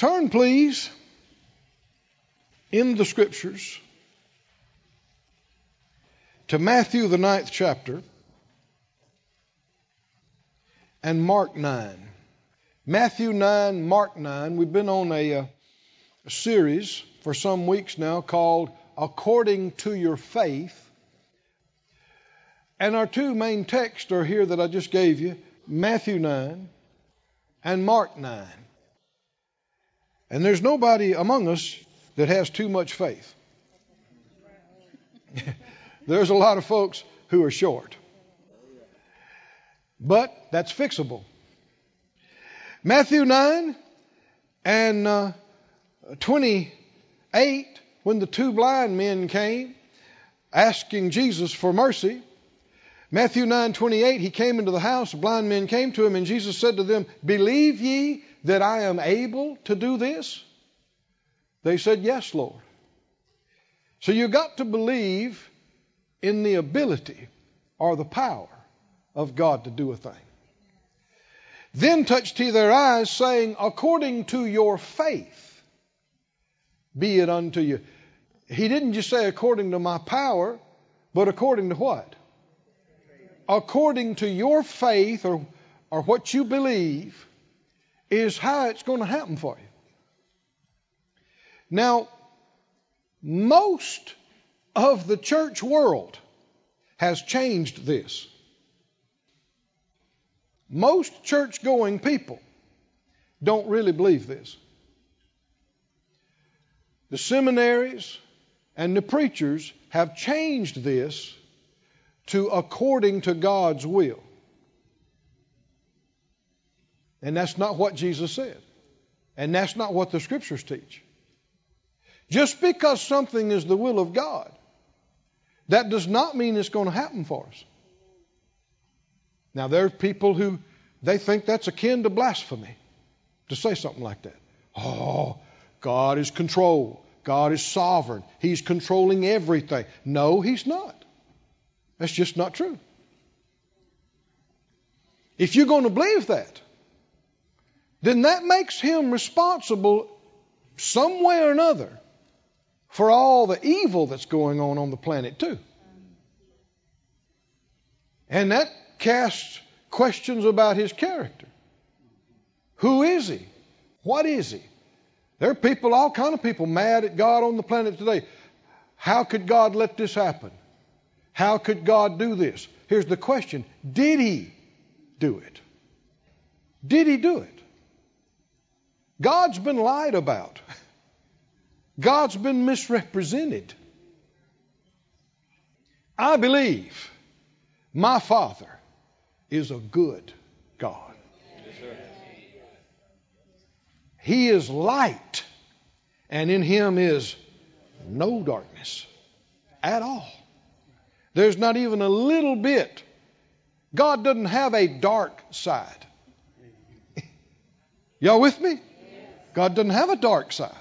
Turn, please, in the scriptures to Matthew, the ninth chapter, and Mark 9. Matthew 9, Mark 9. We've been on a, uh, a series for some weeks now called According to Your Faith. And our two main texts are here that I just gave you Matthew 9 and Mark 9. And there's nobody among us that has too much faith. there's a lot of folks who are short. But that's fixable. Matthew 9 and uh, 28, when the two blind men came asking Jesus for mercy, Matthew 9:28 he came into the house blind men came to him and Jesus said to them believe ye that I am able to do this? They said yes Lord. So you got to believe in the ability or the power of God to do a thing. Then touched he their eyes saying according to your faith be it unto you. He didn't just say according to my power but according to what? According to your faith or, or what you believe is how it's going to happen for you. Now, most of the church world has changed this. Most church going people don't really believe this. The seminaries and the preachers have changed this to according to God's will. And that's not what Jesus said. And that's not what the scriptures teach. Just because something is the will of God, that does not mean it's going to happen for us. Now, there are people who they think that's akin to blasphemy to say something like that. Oh, God is control. God is sovereign. He's controlling everything. No, He's not. That's just not true. If you're going to believe that, then that makes him responsible some way or another for all the evil that's going on on the planet, too. And that casts questions about his character. Who is he? What is he? There are people, all kind of people, mad at God on the planet today. How could God let this happen? How could God do this? Here's the question Did He do it? Did He do it? God's been lied about, God's been misrepresented. I believe my Father is a good God. he is light, and in Him is no darkness at all. There's not even a little bit. God doesn't have a dark side. Y'all with me? God doesn't have a dark side.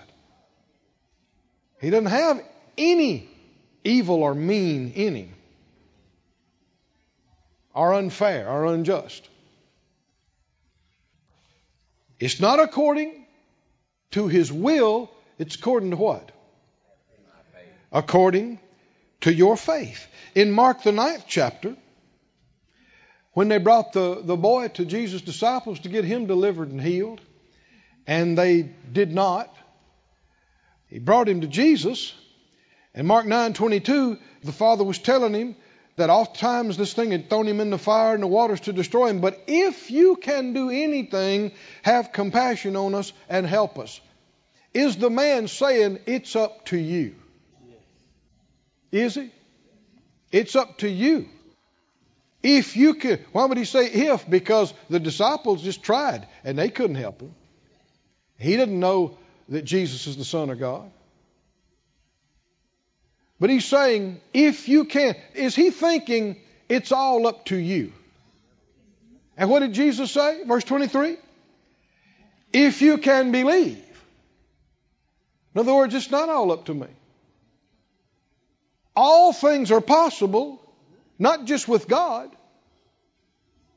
He doesn't have any evil or mean in him, or unfair or unjust. It's not according to his will, it's according to what? According to your faith. In Mark, the ninth chapter, when they brought the, the boy to Jesus' disciples to get him delivered and healed, and they did not, he brought him to Jesus. And Mark 9:22, the father was telling him that oftentimes this thing had thrown him in the fire and the waters to destroy him. But if you can do anything, have compassion on us and help us. Is the man saying, It's up to you? Is he? It's up to you. If you could, why would he say if? Because the disciples just tried and they couldn't help him. He didn't know that Jesus is the Son of God. But he's saying, if you can, is he thinking it's all up to you? And what did Jesus say? Verse 23? If you can believe. In other words, it's not all up to me all things are possible, not just with God,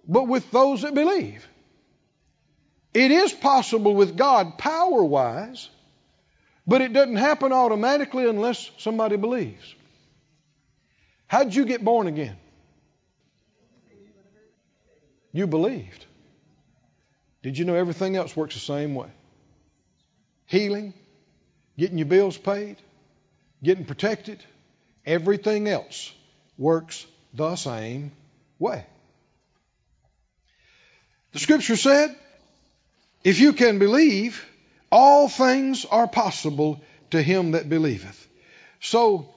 but with those that believe. It is possible with God power wise, but it doesn't happen automatically unless somebody believes. How did you get born again? You believed. Did you know everything else works the same way? Healing, getting your bills paid, getting protected, everything else works the same way. The scripture said, if you can believe, all things are possible to him that believeth. So,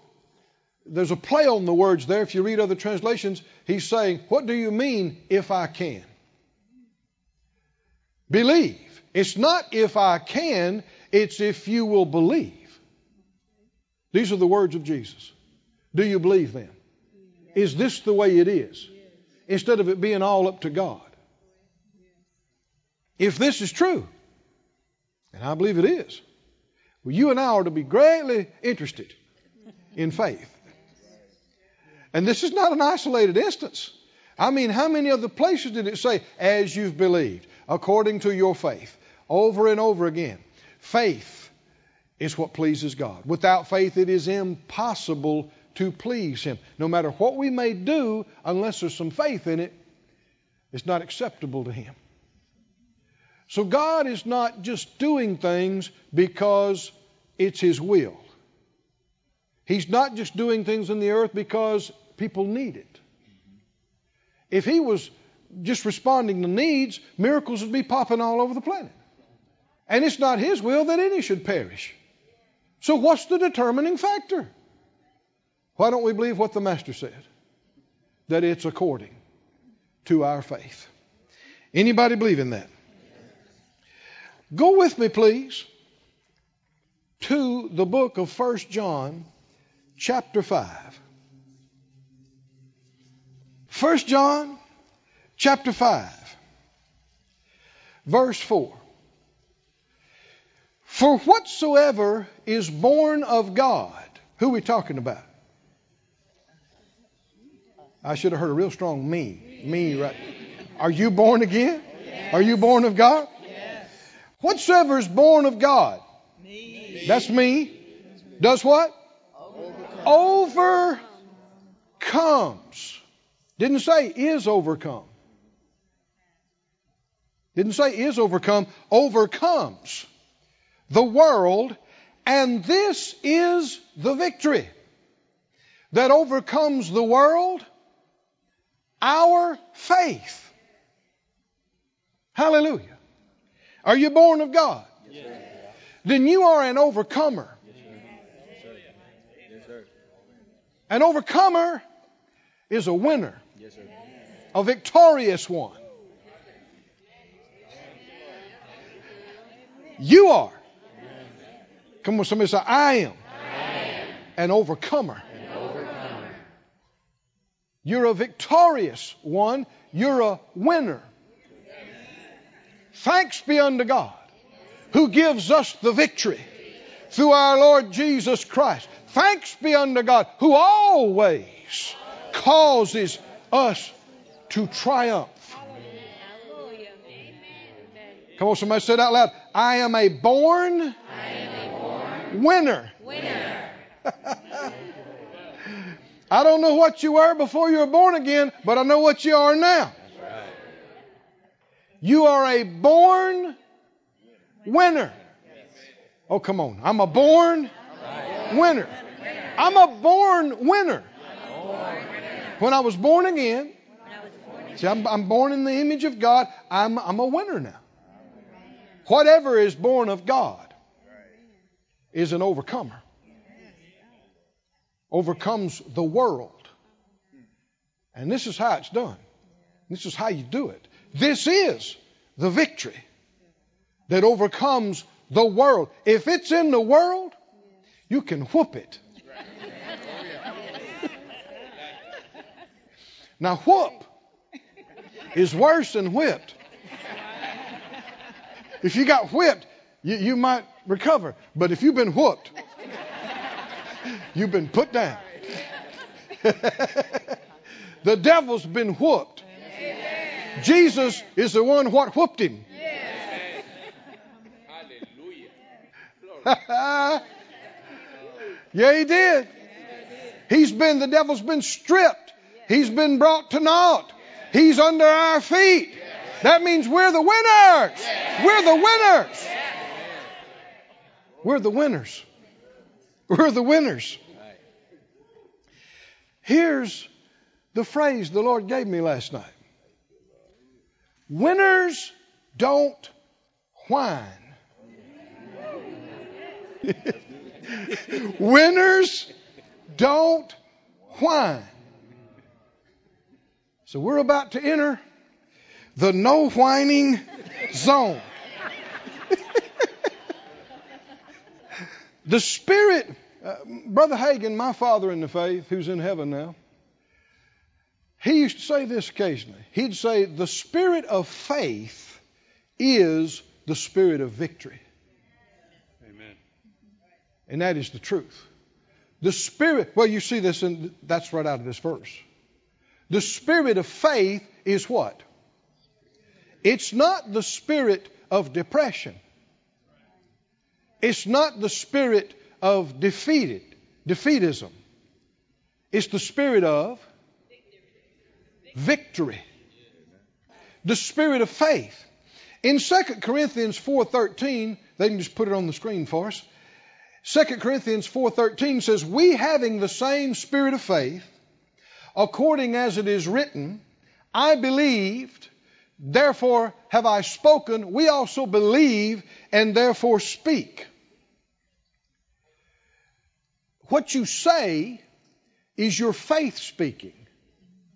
there's a play on the words there. If you read other translations, he's saying, What do you mean if I can? Believe. It's not if I can, it's if you will believe. These are the words of Jesus. Do you believe them? Is this the way it is? Instead of it being all up to God. If this is true, and I believe it is, well, you and I are to be greatly interested in faith. And this is not an isolated instance. I mean, how many other places did it say, as you've believed, according to your faith? Over and over again. Faith is what pleases God. Without faith, it is impossible to please Him. No matter what we may do, unless there's some faith in it, it's not acceptable to Him. So God is not just doing things because it's His will. He's not just doing things in the earth because people need it. If He was just responding to needs, miracles would be popping all over the planet. And it's not His will that any should perish. So what's the determining factor? Why don't we believe what the Master said? That it's according to our faith. Anybody believe in that? Go with me, please, to the book of 1 John, chapter 5. 1 John, chapter 5, verse 4. For whatsoever is born of God, who are we talking about? I should have heard a real strong me. Me, right? Are you born again? Are you born of God? Whatsoever is born of God, me. that's me, does what? Overcomes. Didn't say is overcome. Didn't say is overcome, overcomes the world, and this is the victory that overcomes the world, our faith. Hallelujah. Are you born of God? Yes. Then you are an overcomer. Yes, an overcomer is a winner, a victorious one. You are. Come on, somebody say, I am, an overcomer. You're a victorious one. You're a winner. Thanks be unto God who gives us the victory through our Lord Jesus Christ. Thanks be unto God who always causes us to triumph. Come on, somebody say it out loud. I am a born, am a born winner. winner. I don't know what you were before you were born again, but I know what you are now. You are a born winner. Oh, come on. I'm a born winner. I'm a born winner. When I was born again, see, I'm, I'm born in the image of God. I'm, I'm a winner now. Whatever is born of God is an overcomer. Overcomes the world. And this is how it's done. This is how you do it. This is the victory that overcomes the world. If it's in the world, you can whoop it. now, whoop is worse than whipped. If you got whipped, you, you might recover. But if you've been whooped, you've been put down. the devil's been whooped. Jesus is the one what whooped him. yeah, he did. He's been, the devil's been stripped. He's been brought to naught. He's under our feet. That means we're the winners. We're the winners. We're the winners. We're the winners. Here's the phrase the Lord gave me last night Winners don't whine. Winners don't whine. So we're about to enter the no whining zone. the Spirit, uh, Brother Hagin, my father in the faith, who's in heaven now, he used to say this occasionally. He'd say, The Spirit of faith is the Spirit of victory. Amen. And that is the truth. The Spirit, well, you see this, and that's right out of this verse. The Spirit of faith is what? It's not the spirit of depression. It's not the spirit of defeated, defeatism. It's the spirit of victory. The spirit of faith. In 2 Corinthians 4:13, they can just put it on the screen for us. 2 Corinthians 4:13 says, "We having the same spirit of faith, according as it is written, I believed, Therefore have I spoken. We also believe and therefore speak. What you say is your faith speaking,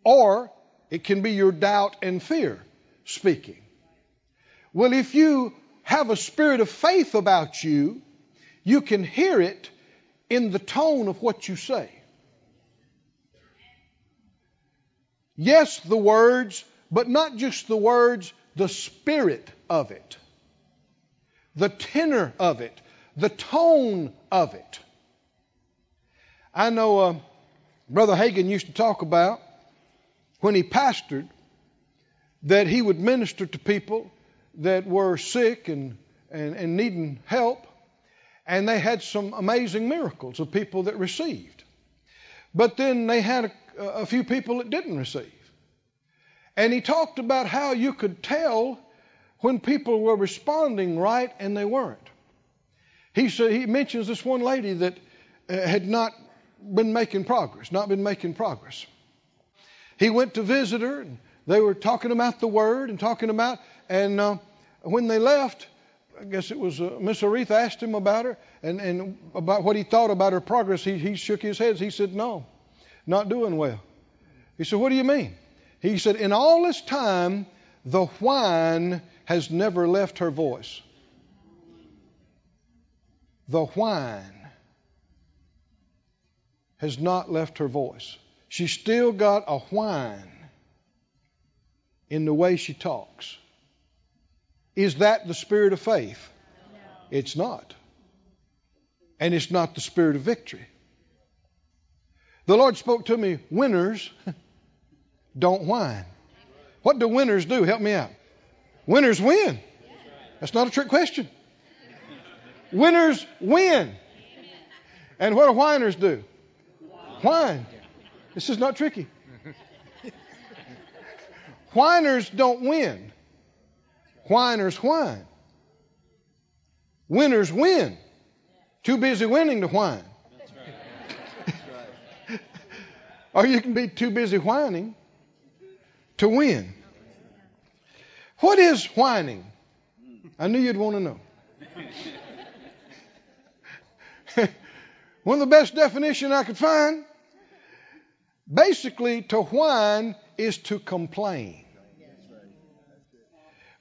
or it can be your doubt and fear speaking. Well, if you have a spirit of faith about you, you can hear it in the tone of what you say. Yes, the words but not just the words, the spirit of it, the tenor of it, the tone of it. I know uh, Brother Hagin used to talk about when he pastored that he would minister to people that were sick and, and, and needing help, and they had some amazing miracles of people that received. But then they had a, a few people that didn't receive. And he talked about how you could tell when people were responding right and they weren't. He said he mentions this one lady that uh, had not been making progress, not been making progress. He went to visit her, and they were talking about the word and talking about, and uh, when they left, I guess it was uh, Miss Oretha asked him about her and, and about what he thought about her progress. He, he shook his head. He said, "No, not doing well." He said, "What do you mean?" He said, In all this time, the whine has never left her voice. The whine has not left her voice. She's still got a whine in the way she talks. Is that the spirit of faith? No. It's not. And it's not the spirit of victory. The Lord spoke to me, winners don't whine. What do winners do? Help me out. Winners win. That's not a trick question. Winners win. And what do whiners do? Whine. This is not tricky. Whiners don't win. Whiners whine. Winners win. Too busy winning to whine. or you can be too busy whining to win. What is whining? I knew you'd want to know. One of the best definitions I could find basically, to whine is to complain.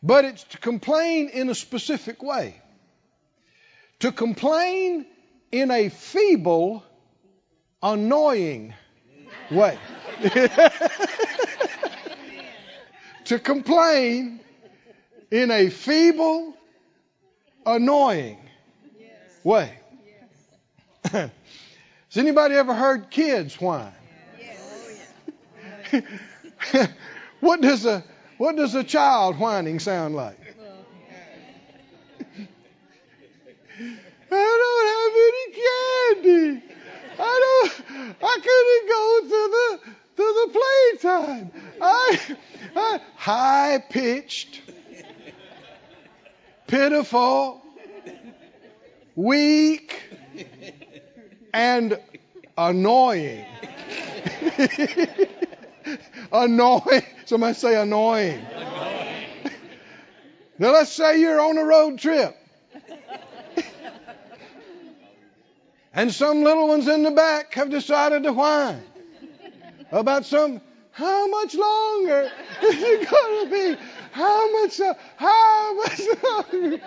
But it's to complain in a specific way. To complain in a feeble, annoying way. to complain in a feeble, annoying way. Has anybody ever heard kids whine? what does a what does a child whining sound like? I don't have any candy. I don't. I couldn't go to the to the playtime. I, I high pitched, pitiful, weak, and annoying. annoying. Somebody say annoying. Now let's say you're on a road trip. and some little ones in the back have decided to whine about some how much longer is it going to be? How much? How much longer?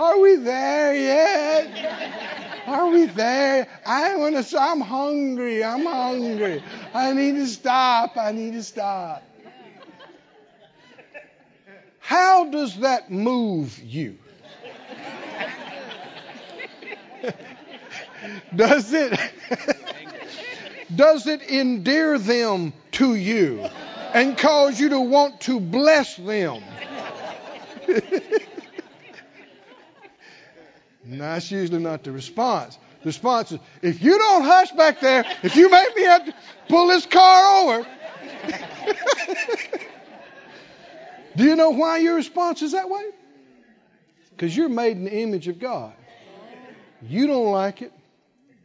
Are we there yet? Are we there? I want to. Say I'm hungry. I'm hungry. I need to stop. I need to stop. How does that move you? does it does it endear them to you and cause you to want to bless them? no, that's usually not the response. The response is, if you don't hush back there, if you make me have to pull this car over. Do you know why your response is that way? Because you're made in the image of God. You don't like it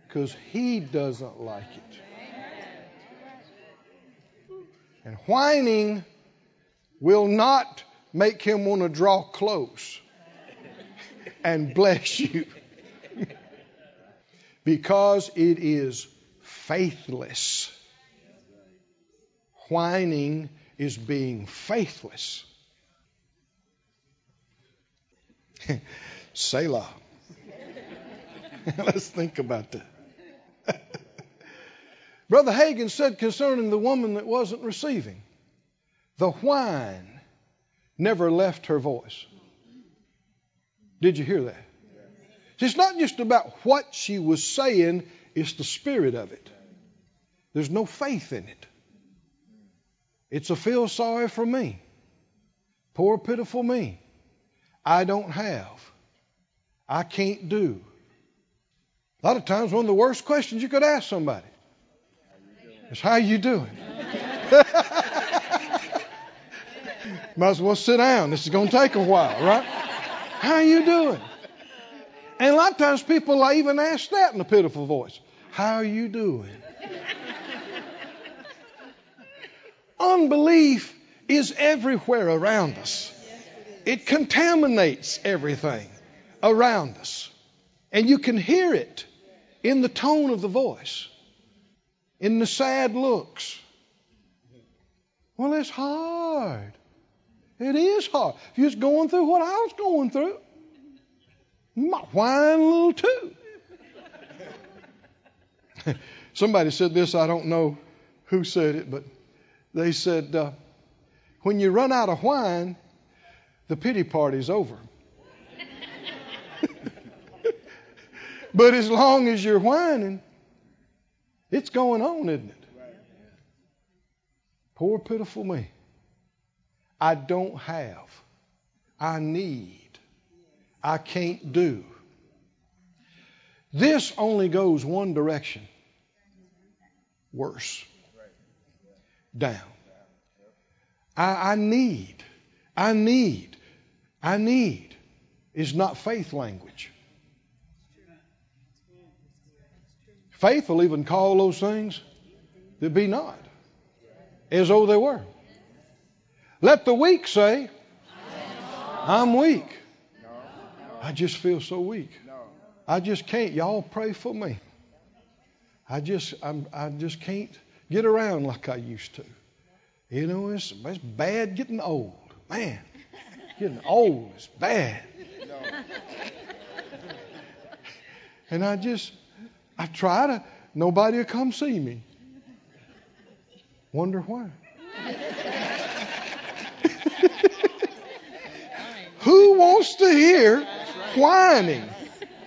because He doesn't like it. And whining will not make Him want to draw close and bless you because it is faithless. Whining is being faithless. Selah. Let's think about that. Brother Hagin said concerning the woman that wasn't receiving, the whine never left her voice. Did you hear that? It's not just about what she was saying, it's the spirit of it. There's no faith in it. It's a feel sorry for me. Poor, pitiful me. I don't have. I can't do. A lot of times, one of the worst questions you could ask somebody is, How you doing? Might as well sit down. This is going to take a while, right? How you doing? And a lot of times people even ask that in a pitiful voice. How are you doing? Unbelief is everywhere around us. It contaminates everything around us. And you can hear it in the tone of the voice, in the sad looks. Well, it's hard. It is hard. If you're just going through what I was going through, you might whine a little too. Somebody said this, I don't know who said it, but they said, uh, when you run out of whine, the pity party's over. but as long as you're whining, it's going on, isn't it? Poor, pitiful me. I don't have. I need. I can't do. This only goes one direction worse. Down. I, I need. I need. I need is not faith language. Faith will even call those things that be not as though they were. Let the weak say, I'm weak. I just feel so weak. I just can't. Y'all pray for me. I just I'm, I just can't get around like I used to. You know, it's, it's bad getting old. Man, getting old is bad. And I just, I try to, nobody will come see me. Wonder why. Who wants to hear whining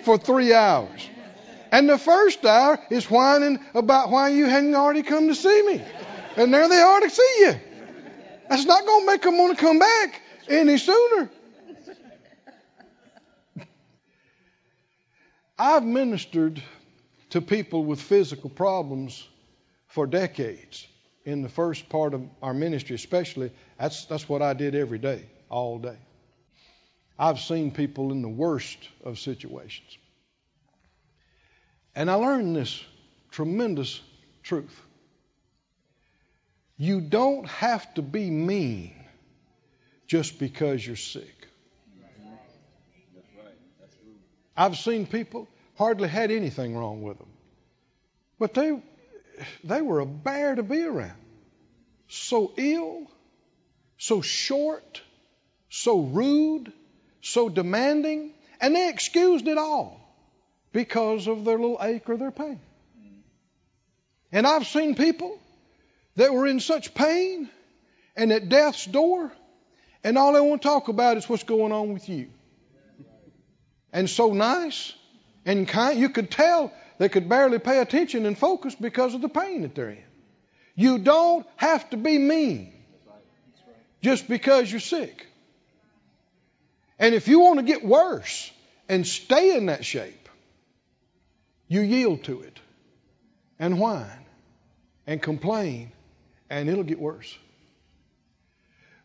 for three hours? And the first hour is whining about why you hadn't already come to see me. And there they are to see you. That's not going to make them want to come back any sooner. I've ministered to people with physical problems for decades. in the first part of our ministry, especially, that's, that's what I did every day, all day. I've seen people in the worst of situations. And I learned this tremendous truth. You don't have to be mean just because you're sick. I've seen people hardly had anything wrong with them. But they they were a bear to be around. So ill, so short, so rude, so demanding, and they excused it all because of their little ache or their pain. And I've seen people that were in such pain and at death's door, and all they want to talk about is what's going on with you. And so nice and kind, you could tell they could barely pay attention and focus because of the pain that they're in. You don't have to be mean just because you're sick. And if you want to get worse and stay in that shape, you yield to it and whine and complain, and it'll get worse.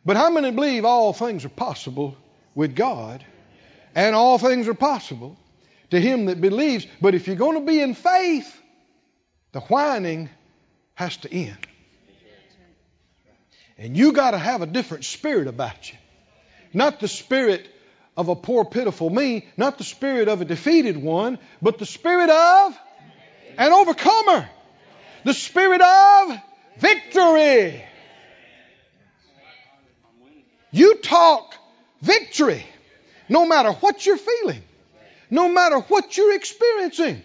But how many believe all things are possible with God, and all things are possible to him that believes? But if you're going to be in faith, the whining has to end. And you got to have a different spirit about you. Not the spirit of a poor, pitiful me, not the spirit of a defeated one, but the spirit of an overcomer. The spirit of victory. You talk victory no matter what you're feeling, no matter what you're experiencing.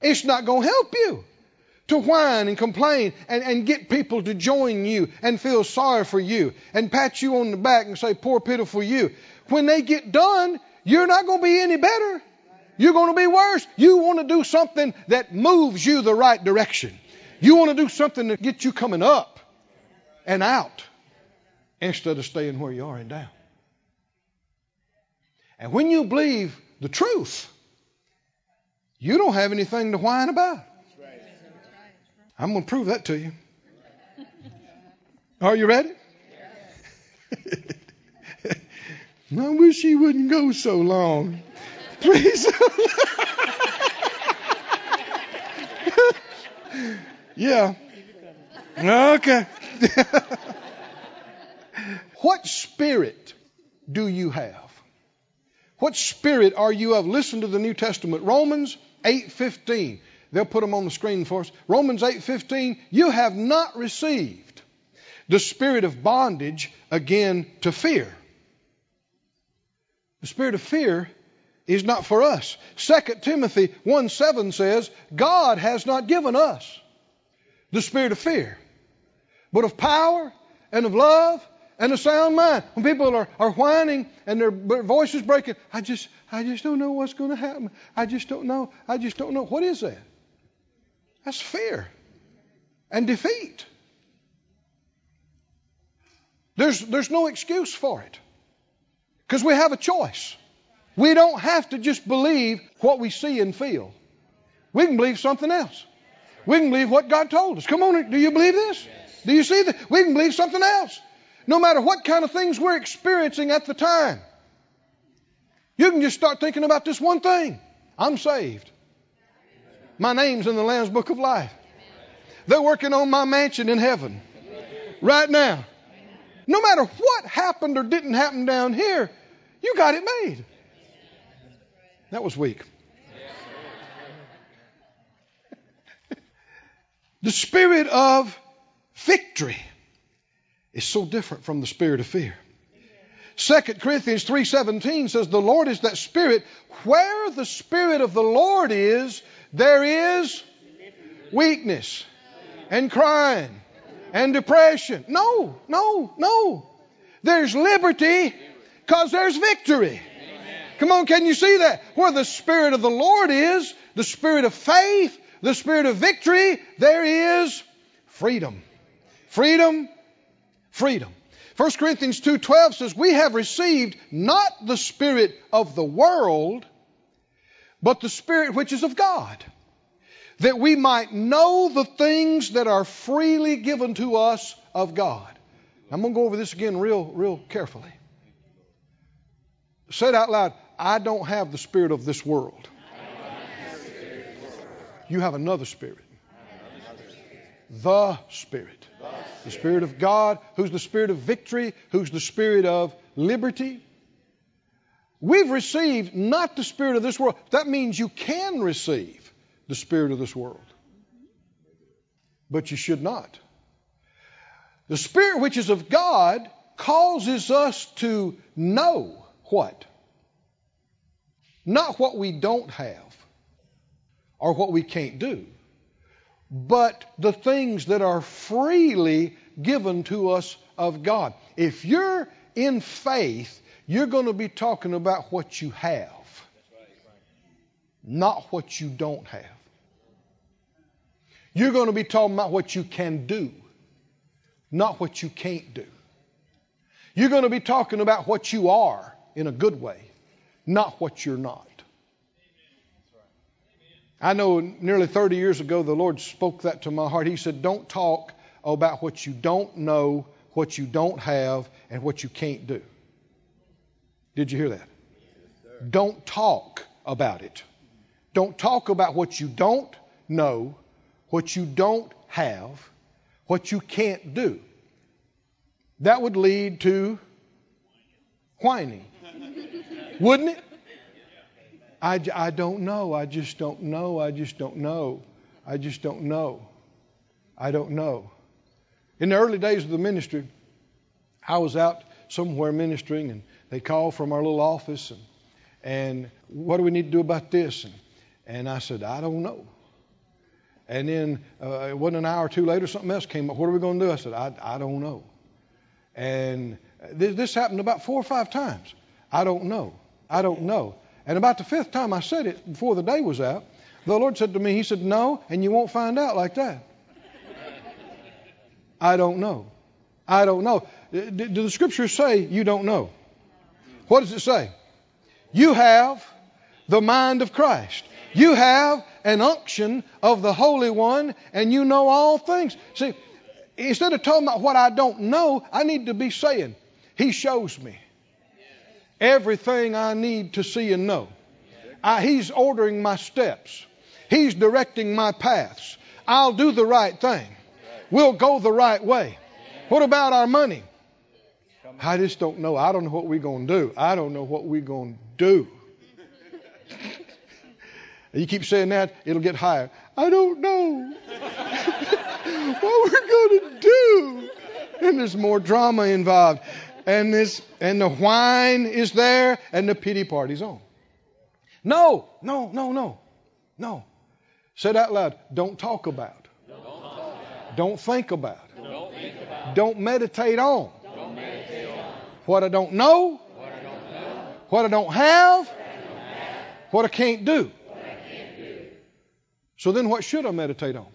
It's not going to help you to whine and complain and, and get people to join you and feel sorry for you and pat you on the back and say, poor, pitiful you. When they get done, you're not going to be any better. You're going to be worse. You want to do something that moves you the right direction. You want to do something that gets you coming up and out instead of staying where you are and down. And when you believe the truth, you don't have anything to whine about. I'm going to prove that to you. Are you ready? I wish he wouldn't go so long. Please. yeah. Okay. what spirit do you have? What spirit are you of? Listen to the New Testament. Romans 8:15. They'll put them on the screen for us. Romans 8:15, you have not received the spirit of bondage again to fear. The spirit of fear is not for us. 2 Timothy 1 7 says, God has not given us the spirit of fear, but of power and of love and a sound mind. When people are, are whining and their voices breaking, I just I just don't know what's going to happen. I just don't know. I just don't know. What is that? That's fear and defeat. There's, there's no excuse for it because we have a choice. We don't have to just believe what we see and feel. We can believe something else. We can believe what God told us. Come on, do you believe this? Do you see that? We can believe something else. No matter what kind of things we're experiencing at the time. You can just start thinking about this one thing I'm saved. My name's in the Lamb's Book of Life. They're working on my mansion in heaven right now. No matter what happened or didn't happen down here, you got it made. That was weak. the spirit of victory is so different from the spirit of fear. 2 Corinthians 3:17 says the Lord is that spirit where the spirit of the Lord is there is weakness and crying and depression. No, no, no. There's liberty because there's victory. Come on, can you see that? Where the Spirit of the Lord is, the Spirit of faith, the Spirit of victory, there is freedom. Freedom, freedom. 1 Corinthians 2:12 says, "We have received not the spirit of the world, but the spirit which is of God, that we might know the things that are freely given to us of God. I'm going to go over this again real, real carefully. Say it out loud. I don't have the spirit of this world. You have another spirit. The Spirit. The Spirit of God, who's the Spirit of victory, who's the Spirit of liberty. We've received not the Spirit of this world. That means you can receive the Spirit of this world. But you should not. The Spirit which is of God causes us to know what? Not what we don't have or what we can't do, but the things that are freely given to us of God. If you're in faith, you're going to be talking about what you have, not what you don't have. You're going to be talking about what you can do, not what you can't do. You're going to be talking about what you are in a good way, not what you're not. I know nearly 30 years ago the Lord spoke that to my heart. He said, Don't talk about what you don't know, what you don't have, and what you can't do. Did you hear that? Yes, don't talk about it. Don't talk about what you don't know, what you don't have, what you can't do. That would lead to whining, wouldn't it? I, I don't know. I just don't know. I just don't know. I just don't know. I don't know. In the early days of the ministry, I was out somewhere ministering, and they called from our little office, and, and what do we need to do about this? And, and I said, I don't know. And then uh, it wasn't an hour or two later, something else came up. What are we going to do? I said, I, I don't know. And this, this happened about four or five times. I don't know. I don't know. And about the fifth time I said it before the day was out, the Lord said to me, He said, No, and you won't find out like that. I don't know. I don't know. Uh, do the scriptures say you don't know? What does it say? You have the mind of Christ. You have an unction of the Holy One, and you know all things. See, instead of talking about what I don't know, I need to be saying, He shows me everything I need to see and know. I, he's ordering my steps. He's directing my paths. I'll do the right thing. We'll go the right way. What about our money? I just don't know. I don't know what we're going to do. I don't know what we're going to do. you keep saying that, it'll get higher. I don't know what we're going to do. And there's more drama involved and this and the whine is there and the pity party's on. No, no, no, no, no. Say that loud. Don't talk about. Don't, think about. Don't, meditate on. What I don't know. What I don't, have. What I can't do. So then what should I meditate on?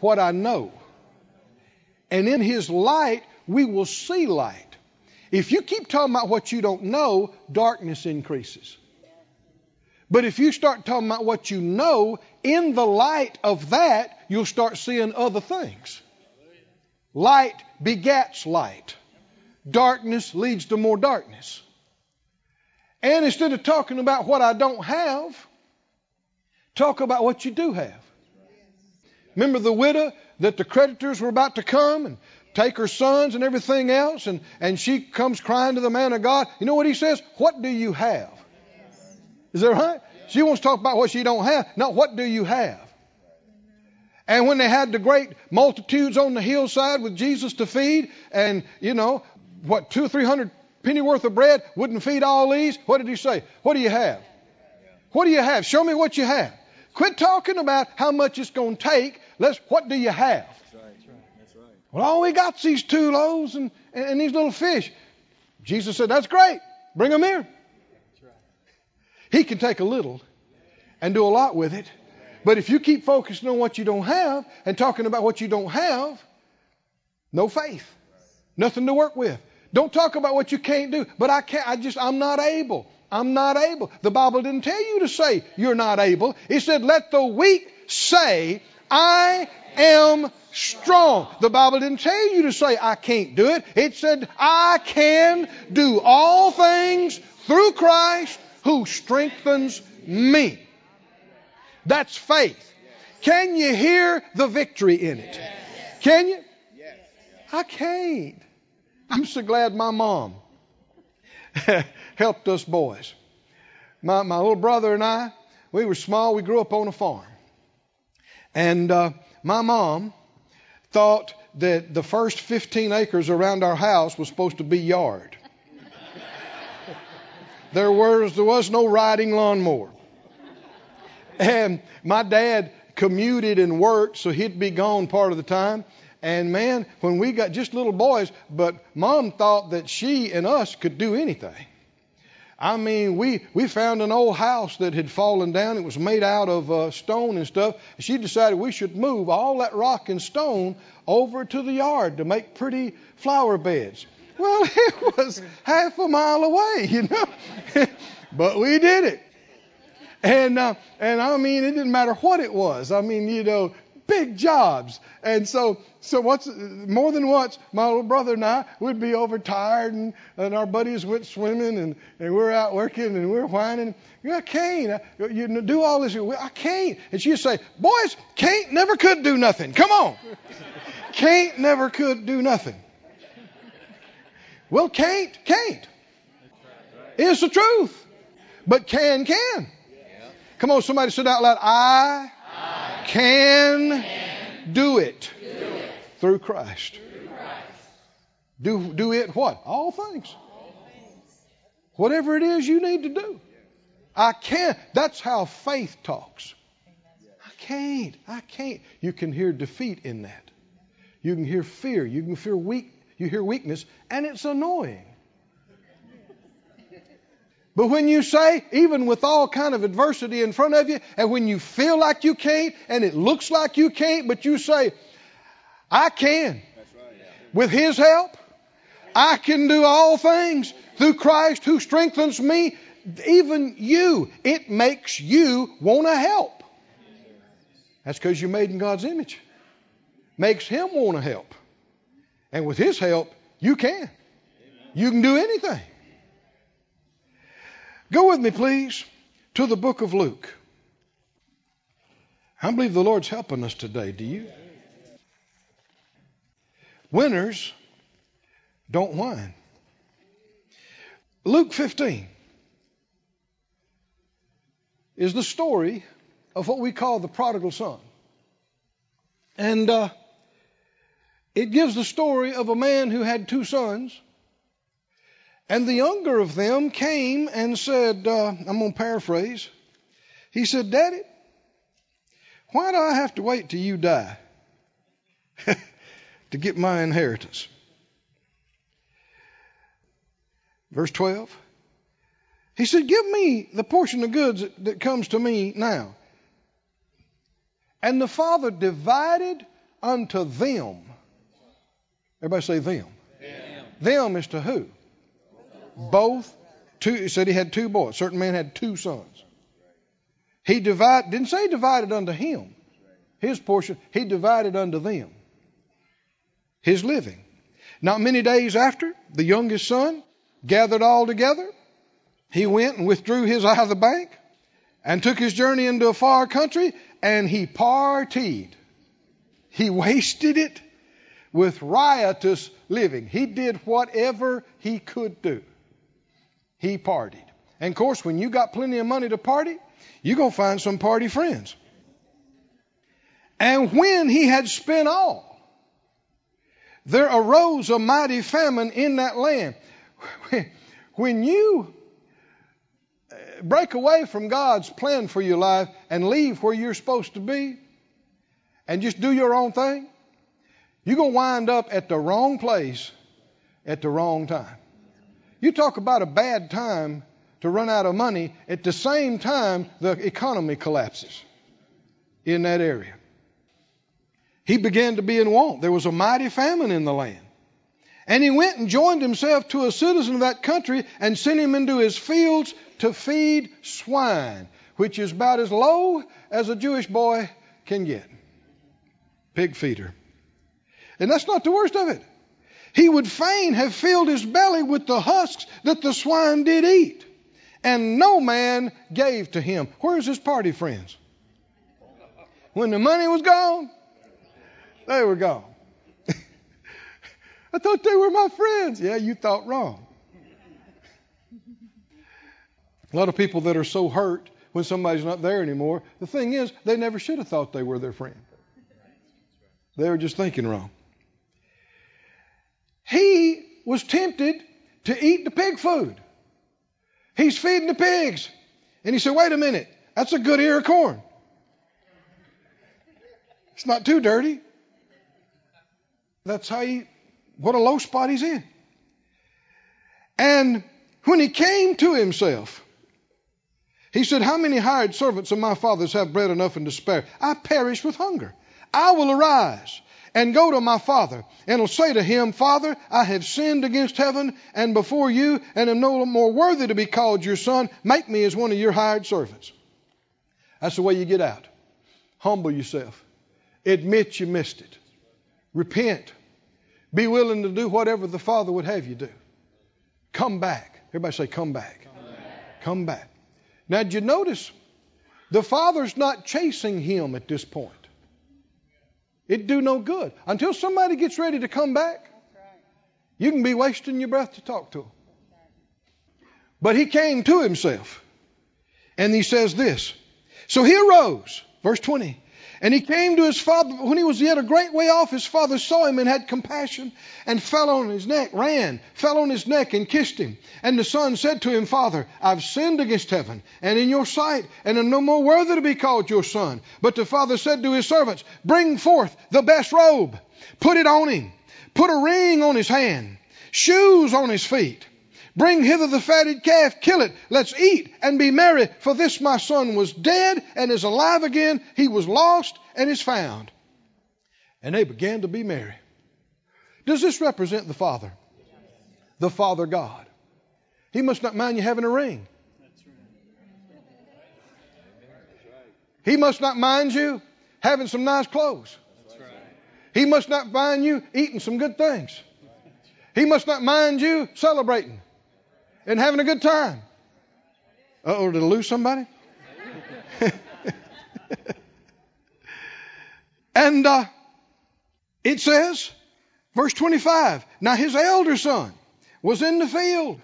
What I know. And in his light, we will see light. If you keep talking about what you don't know, darkness increases. But if you start talking about what you know, in the light of that, you'll start seeing other things. Light begets light. Darkness leads to more darkness. And instead of talking about what I don't have, talk about what you do have. Remember the widow that the creditors were about to come and take her sons and everything else, and, and she comes crying to the man of God. You know what he says? What do you have? Is that right? She wants to talk about what she don't have. No, what do you have? And when they had the great multitudes on the hillside with Jesus to feed, and you know, what, two or three hundred penny worth of bread wouldn't feed all these, what did he say? What do you have? What do you have? Show me what you have. Quit talking about how much it's going to take. Let's, what do you have? Well, all we got's these two loaves and, and these little fish. Jesus said, That's great. Bring them here. He can take a little and do a lot with it. But if you keep focusing on what you don't have and talking about what you don't have, no faith. Nothing to work with. Don't talk about what you can't do. But I can't, I just, I'm not able. I'm not able. The Bible didn't tell you to say you're not able. It said, let the weak say, I am strong. The Bible didn't tell you to say, I can't do it. It said, I can do all things through Christ who strengthens me. That's faith. Can you hear the victory in it? Can you? I can't. I'm so glad my mom helped us boys. My, my little brother and I, we were small. We grew up on a farm. And uh, my mom thought that the first 15 acres around our house was supposed to be yard. there was there was no riding lawnmower. And my dad commuted and worked, so he'd be gone part of the time. And man, when we got just little boys, but mom thought that she and us could do anything. I mean, we, we found an old house that had fallen down. It was made out of uh, stone and stuff. She decided we should move all that rock and stone over to the yard to make pretty flower beds. Well, it was half a mile away, you know. but we did it. And uh, and I mean, it didn't matter what it was. I mean, you know, big jobs. And so, so what's more than once, my little brother and I would be overtired, and, and our buddies went swimming, and, and we're out working, and we're whining. I can't. You do all this. I can't. And she'd say, "Boys, can't never could do nothing. Come on, can't never could do nothing." Well, can't, can't. It's the truth. But can, can. Come on, somebody said out loud, I can, do, it through Christ. Do, do it what? All things. All things. Whatever it is you need to do. I can't. That's how faith talks. I can't. I can't. You can hear defeat in that. You can hear fear. You can fear weak. You hear weakness, and it's annoying. But when you say, even with all kind of adversity in front of you, and when you feel like you can't, and it looks like you can't, but you say, I can. With His help, I can do all things through Christ who strengthens me. Even you, it makes you want to help. That's because you're made in God's image. Makes Him want to help. And with His help, you can. You can do anything. Go with me, please, to the book of Luke. I believe the Lord's helping us today. Do you? Winners don't whine. Luke 15 is the story of what we call the prodigal son. And uh, it gives the story of a man who had two sons and the younger of them came and said, uh, I'm going to paraphrase. He said, Daddy, why do I have to wait till you die to get my inheritance? Verse 12. He said, Give me the portion of goods that, that comes to me now. And the father divided unto them. Everybody say them. Them, them is to who? Both two he said he had two boys. Certain man had two sons. He divided didn't say divided unto him. His portion, he divided unto them. His living. Not many days after, the youngest son gathered all together. He went and withdrew his eye of the bank and took his journey into a far country and he partied. He wasted it with riotous living. He did whatever he could do he partied. And of course, when you got plenty of money to party, you're going to find some party friends. And when he had spent all, there arose a mighty famine in that land. When you uh, break away from God's plan for your life and leave where you're supposed to be and just do your own thing, you're going to wind up at the wrong place at the wrong time. You talk about a bad time to run out of money. At the same time, the economy collapses in that area. He began to be in want. There was a mighty famine in the land. And he went and joined himself to a citizen of that country and sent him into his fields to feed swine, which is about as low as a Jewish boy can get. Pig feeder. And that's not the worst of it. He would fain have filled his belly with the husks that the swine did eat. And no man gave to him. Where's his party friends? When the money was gone, they were gone. I thought they were my friends. Yeah, you thought wrong. A lot of people that are so hurt when somebody's not there anymore, the thing is, they never should have thought they were their friend. They were just thinking wrong. He was tempted to eat the pig food. He's feeding the pigs. And he said, wait a minute, that's a good ear of corn. It's not too dirty. That's how he, what a low spot he's in. And when he came to himself, he said, How many hired servants of my father's have bread enough and to spare? I perish with hunger. I will arise and go to my father and will say to him, Father, I have sinned against heaven and before you and am no more worthy to be called your son. Make me as one of your hired servants. That's the way you get out. Humble yourself. Admit you missed it. Repent. Be willing to do whatever the Father would have you do. Come back. Everybody say, come back. Come back. Come back. Now, did you notice? The Father's not chasing him at this point. It do no good. Until somebody gets ready to come back, you can be wasting your breath to talk to him. But he came to himself. And he says this. So he arose, verse 20, and he came to his father. When he was yet a great way off, his father saw him and had compassion and fell on his neck, ran, fell on his neck and kissed him. And the son said to him, Father, I've sinned against heaven and in your sight, and am no more worthy to be called your son. But the father said to his servants, Bring forth the best robe, put it on him, put a ring on his hand, shoes on his feet Bring hither the fatted calf, kill it, let's eat and be merry, for this my son was dead and is alive again. He was lost and is found. And they began to be merry. Does this represent the Father? The Father God. He must not mind you having a ring. He must not mind you having some nice clothes. He must not mind you eating some good things. He must not mind you celebrating and having a good time. Uh oh, did I lose somebody? and uh, it says, verse 25, now his elder son was in the field.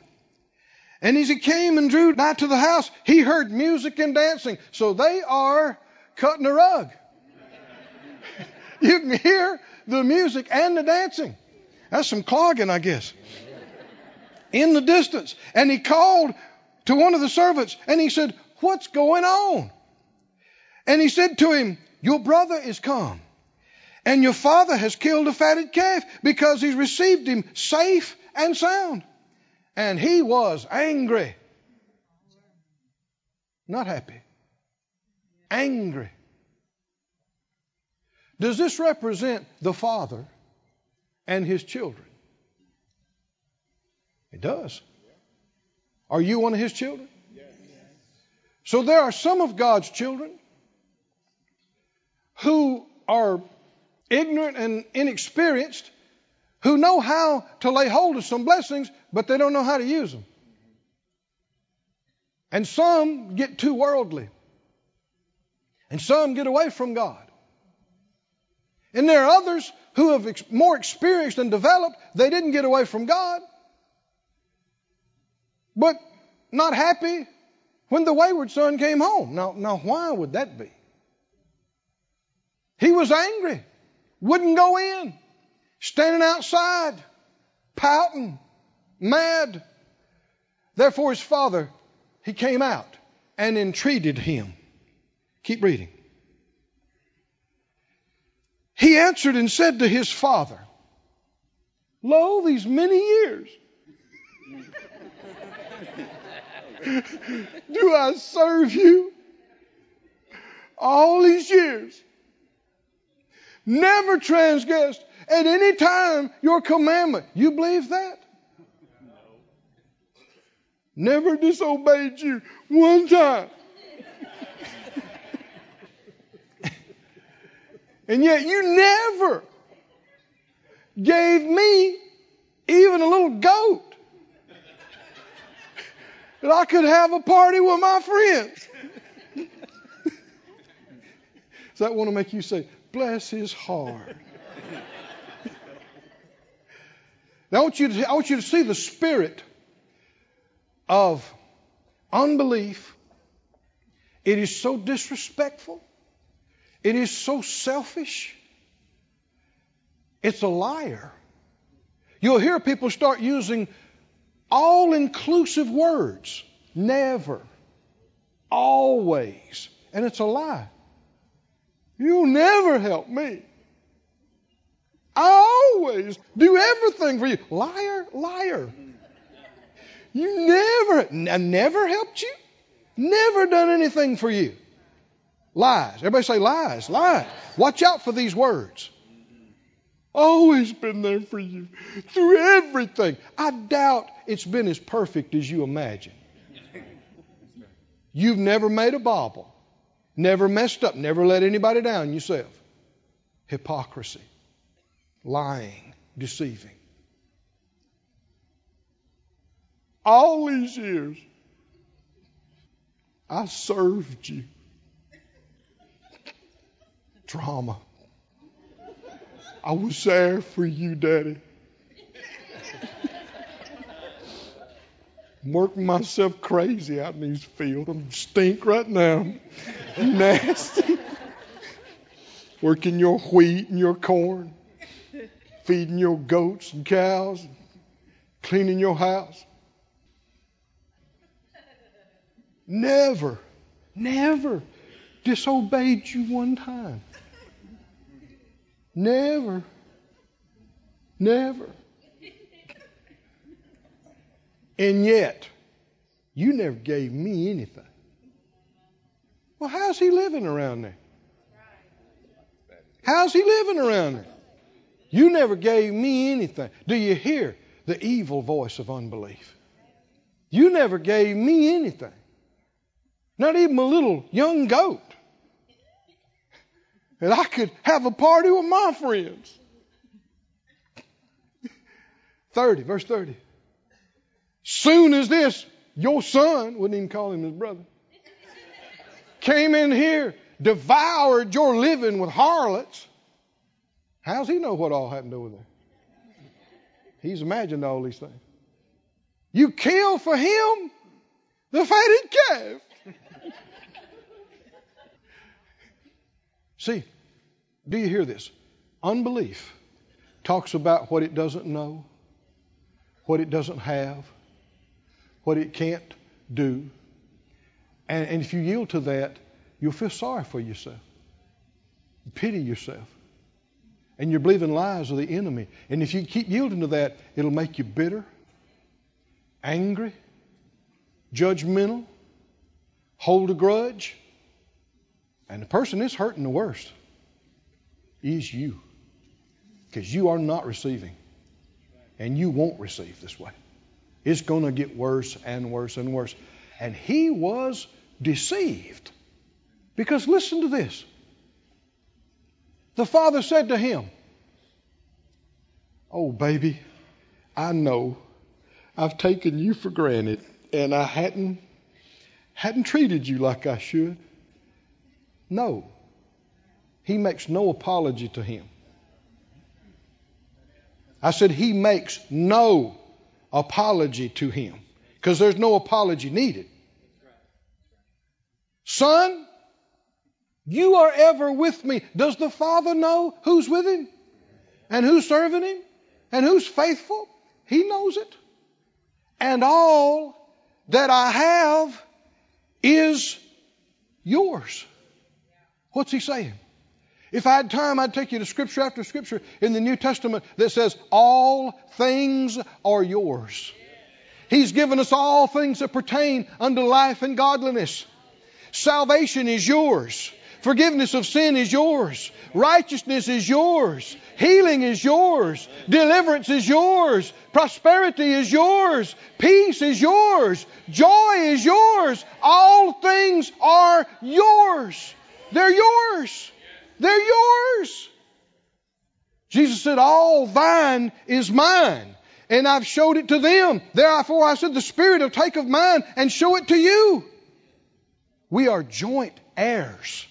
And as he came and drew nigh to the house, he heard music and dancing. So they are cutting a rug. you can hear the music and the dancing. That's some clogging, I guess in the distance. And he called to one of the servants and he said, What's going on? And he said to him, Your brother is come. And your father has killed a fatted calf because he's received him safe and sound. And he was angry. Not happy. Angry. Does this represent the father and his children? It does. Are you one of his children? So there are some of God's children who are ignorant and inexperienced, who know how to lay hold of some blessings, but they don't know how to use them. And some get too worldly. And some get away from God. And there are others who have more experienced and developed, they didn't get away from God but not happy when the wayward son came home. Now, now why would that be? He was angry, wouldn't go in, standing outside, pouting, mad. Therefore, his father, he came out and entreated him. Keep reading. He answered and said to his father, Lo, these many years do I serve you all these years? Never transgressed at any time your commandment. You believe that? No. Never disobeyed you one time. and yet you never gave me even a little goat that I could have a party with my friends. Does that want to make you say, bless his heart? now I want you to, I want you to see the spirit of unbelief. It is so disrespectful. It is so selfish. It's a liar. You'll hear people start using all inclusive words. Never. Always. And it's a lie. You'll never help me. I always do everything for you. Liar, liar. You never, I never helped you. Never done anything for you. Lies. Everybody say lies, lies. Watch out for these words. Always been there for you through everything. I doubt it's been as perfect as you imagine. You've never made a bobble, never messed up, never let anybody down yourself. Hypocrisy, lying, deceiving. All these years, I served you. Trauma. I was there for you, Daddy. Working myself crazy out in these fields. I'm stink right now. Nasty. Working your wheat and your corn, feeding your goats and cows, cleaning your house. Never, never disobeyed you one time. Never. Never. And yet, you never gave me anything. Well, how's he living around there? How's he living around there? You never gave me anything. Do you hear the evil voice of unbelief? You never gave me anything. Not even a little young goat and I could have a party with my friends. 30, verse 30. Soon as this, your son, wouldn't even call him his brother, came in here, devoured your living with harlots. How's he know what all happened over there? He's imagined all these things. You kill for him the fatted calf. See, do you hear this? Unbelief talks about what it doesn't know, what it doesn't have, what it can't do. And, and if you yield to that, you'll feel sorry for yourself, pity yourself. And you're believing lies of the enemy. And if you keep yielding to that, it'll make you bitter, angry, judgmental, hold a grudge, and the person that's hurting the worst is you. Because you are not receiving. And you won't receive this way. It's going to get worse and worse and worse. And he was deceived. Because listen to this. The father said to him, Oh, baby, I know I've taken you for granted and I hadn't hadn't treated you like I should. No. He makes no apology to him. I said, He makes no apology to him because there's no apology needed. Son, you are ever with me. Does the Father know who's with him and who's serving him and who's faithful? He knows it. And all that I have is yours. What's he saying? If I had time, I'd take you to scripture after scripture in the New Testament that says, All things are yours. He's given us all things that pertain unto life and godliness. Salvation is yours. Forgiveness of sin is yours. Righteousness is yours. Healing is yours. Deliverance is yours. Prosperity is yours. Peace is yours. Joy is yours. All things are yours. They're yours. They're yours. Jesus said, All thine is mine. And I've showed it to them. Therefore I said, The Spirit will take of mine and show it to you. We are joint heirs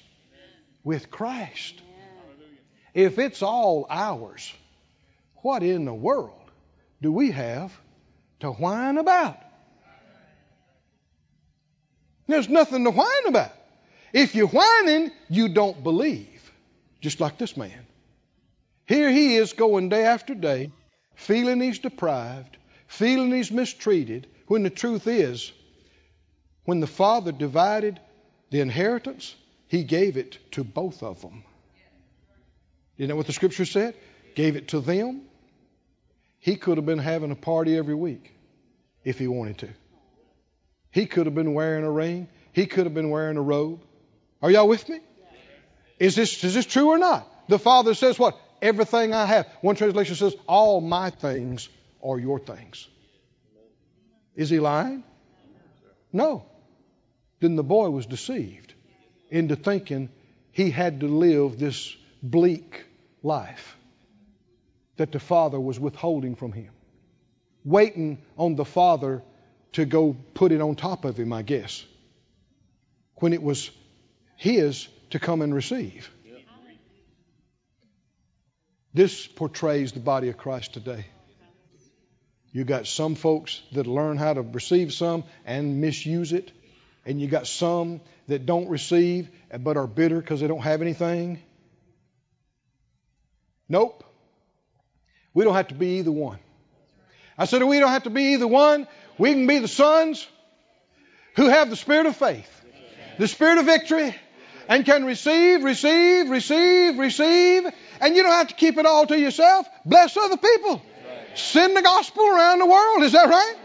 with Christ. If it's all ours, what in the world do we have to whine about? There's nothing to whine about. If you're whining, you don't believe. Just like this man. Here he is going day after day, feeling he's deprived, feeling he's mistreated, when the truth is, when the father divided the inheritance, he gave it to both of them. You know what the scripture said? Gave it to them. He could have been having a party every week if he wanted to. He could have been wearing a ring. He could have been wearing a robe. Are y'all with me? Is this, is this true or not? The Father says what? Everything I have. One translation says, All my things are your things. Is he lying? No. Then the boy was deceived into thinking he had to live this bleak life that the Father was withholding from him, waiting on the Father to go put it on top of him, I guess, when it was his to come and receive. This portrays the body of Christ today. You got some folks that learn how to receive some and misuse it, and you got some that don't receive but are bitter because they don't have anything. Nope. We don't have to be either one. I said we don't have to be either one. We can be the sons who have the spirit of faith, the spirit of victory, and can receive, receive, receive, receive. And you don't have to keep it all to yourself. Bless other people. Send the gospel around the world. Is that right?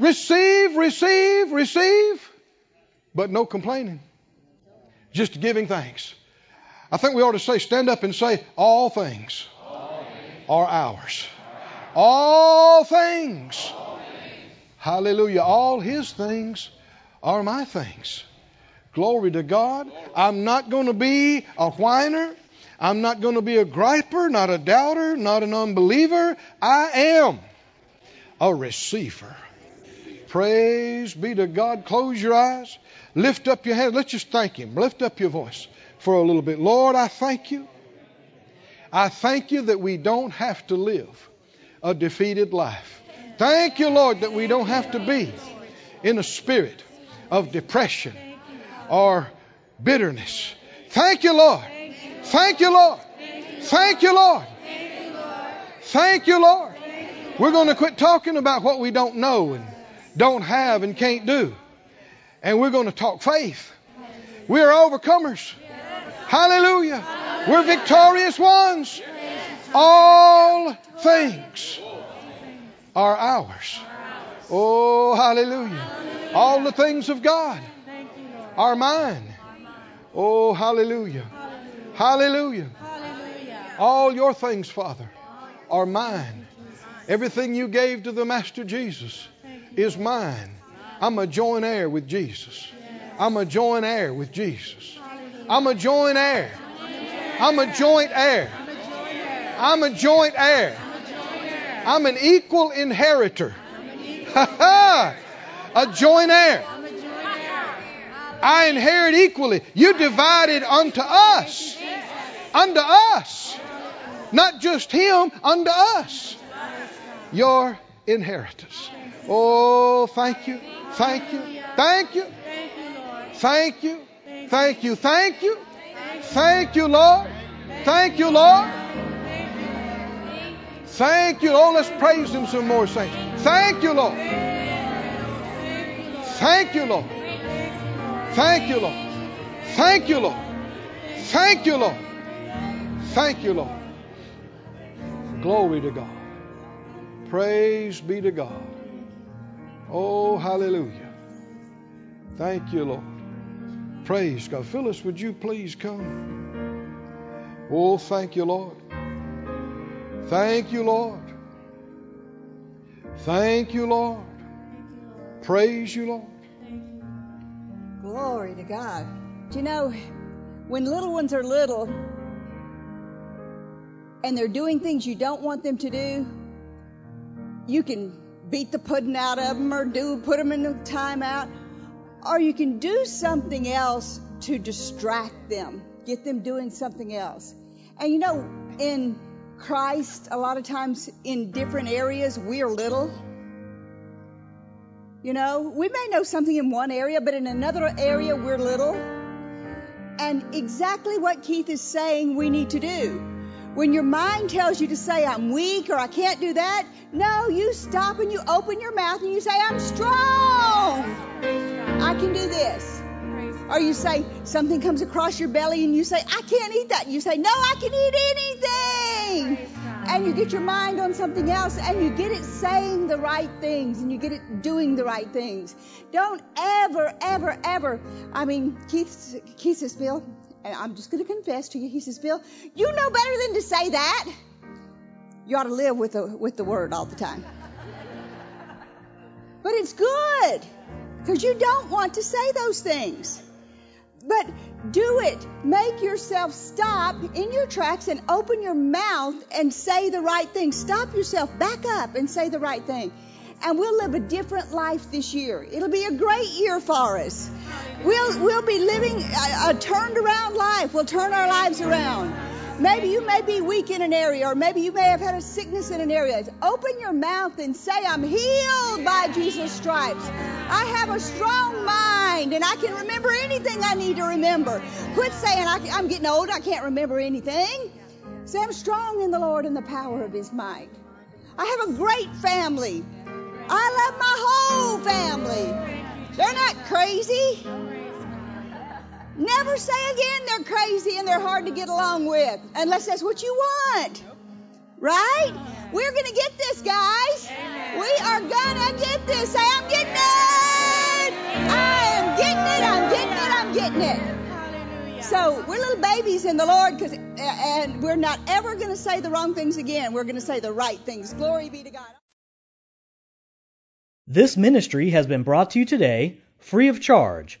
Receive, receive, receive. But no complaining. Just giving thanks. I think we ought to say, stand up and say, all things, are ours. All things. Hallelujah. All his things are my things. Glory to God. I'm not going to be a whiner. I'm not going to be a griper, not a doubter, not an unbeliever. I am a receiver. Praise be to God. Close your eyes. Lift up your hands. Let's just thank Him. Lift up your voice for a little bit. Lord, I thank you. I thank you that we don't have to live a defeated life. Thank you, Lord, that we don't have to be in a spirit of depression or bitterness. Thank you, Lord. Thank you, Lord. Thank you, Lord. Thank you, Lord. We're going to quit talking about what we don't know and don't have and can't do. And we're going to talk faith. We are overcomers. Hallelujah. We're victorious ones. All things are ours. Oh, hallelujah. All the things of God are mine. Oh, hallelujah. Hallelujah. All your things, Father, are mine. Everything you gave to the Master Jesus is mine. I'm a joint heir with Jesus. I'm a joint heir with Jesus. I'm a joint heir. I'm a joint heir. I'm a joint heir. I'm an equal inheritor. a joint heir. I inherit equally. You divided unto us. Unto us. Not just him, unto us. Your inheritance. Oh, thank you. Thank you. Thank you. Thank you. Thank you. Thank you. Thank you, Lord. Thank you, Lord. Thank you. Oh, let's praise Him some more, saints. Thank you, Lord. Thank you, Lord. Thank you, Lord. Thank you, Lord. Thank you, Lord. Thank you, Lord. Glory to God. Praise be to God. Oh, hallelujah. Thank you, Lord. Praise God. Phyllis, would you please come? Oh, thank you, Lord. Thank you, Lord. Thank you, Lord. Praise you, Lord. Glory to God. Do you know, when little ones are little and they're doing things you don't want them to do, you can beat the pudding out of them or do put them in a timeout, or you can do something else to distract them, get them doing something else. And you know, in Christ, a lot of times in different areas, we're little. You know, we may know something in one area, but in another area, we're little. And exactly what Keith is saying we need to do. When your mind tells you to say, I'm weak or I can't do that, no, you stop and you open your mouth and you say, I'm strong. I can do this. Or you say, something comes across your belly and you say, I can't eat that. You say, No, I can eat anything. And you get your mind on something else and you get it saying the right things and you get it doing the right things. Don't ever, ever, ever. I mean, Keith, Keith says, Bill, and I'm just going to confess to you, he says, Bill, you know better than to say that. You ought to live with the, with the word all the time. But it's good because you don't want to say those things. But do it. Make yourself stop in your tracks and open your mouth and say the right thing. Stop yourself, back up and say the right thing. And we'll live a different life this year. It'll be a great year for us. We'll, we'll be living a, a turned around life. We'll turn our lives around. Maybe you may be weak in an area, or maybe you may have had a sickness in an area. Open your mouth and say, I'm healed by Jesus' stripes. I have a strong mind, and I can remember anything I need to remember. Quit saying, I'm getting old, I can't remember anything. Say, I'm strong in the Lord and the power of His might. I have a great family. I love my whole family. They're not crazy. Never say again they're crazy and they're hard to get along with, unless that's what you want. Right? We're going to get this, guys. We are going to get this. Say, I'm getting it. I am getting it. I'm getting it. I'm getting it. So we're little babies in the Lord, cause, and we're not ever going to say the wrong things again. We're going to say the right things. Glory be to God. This ministry has been brought to you today free of charge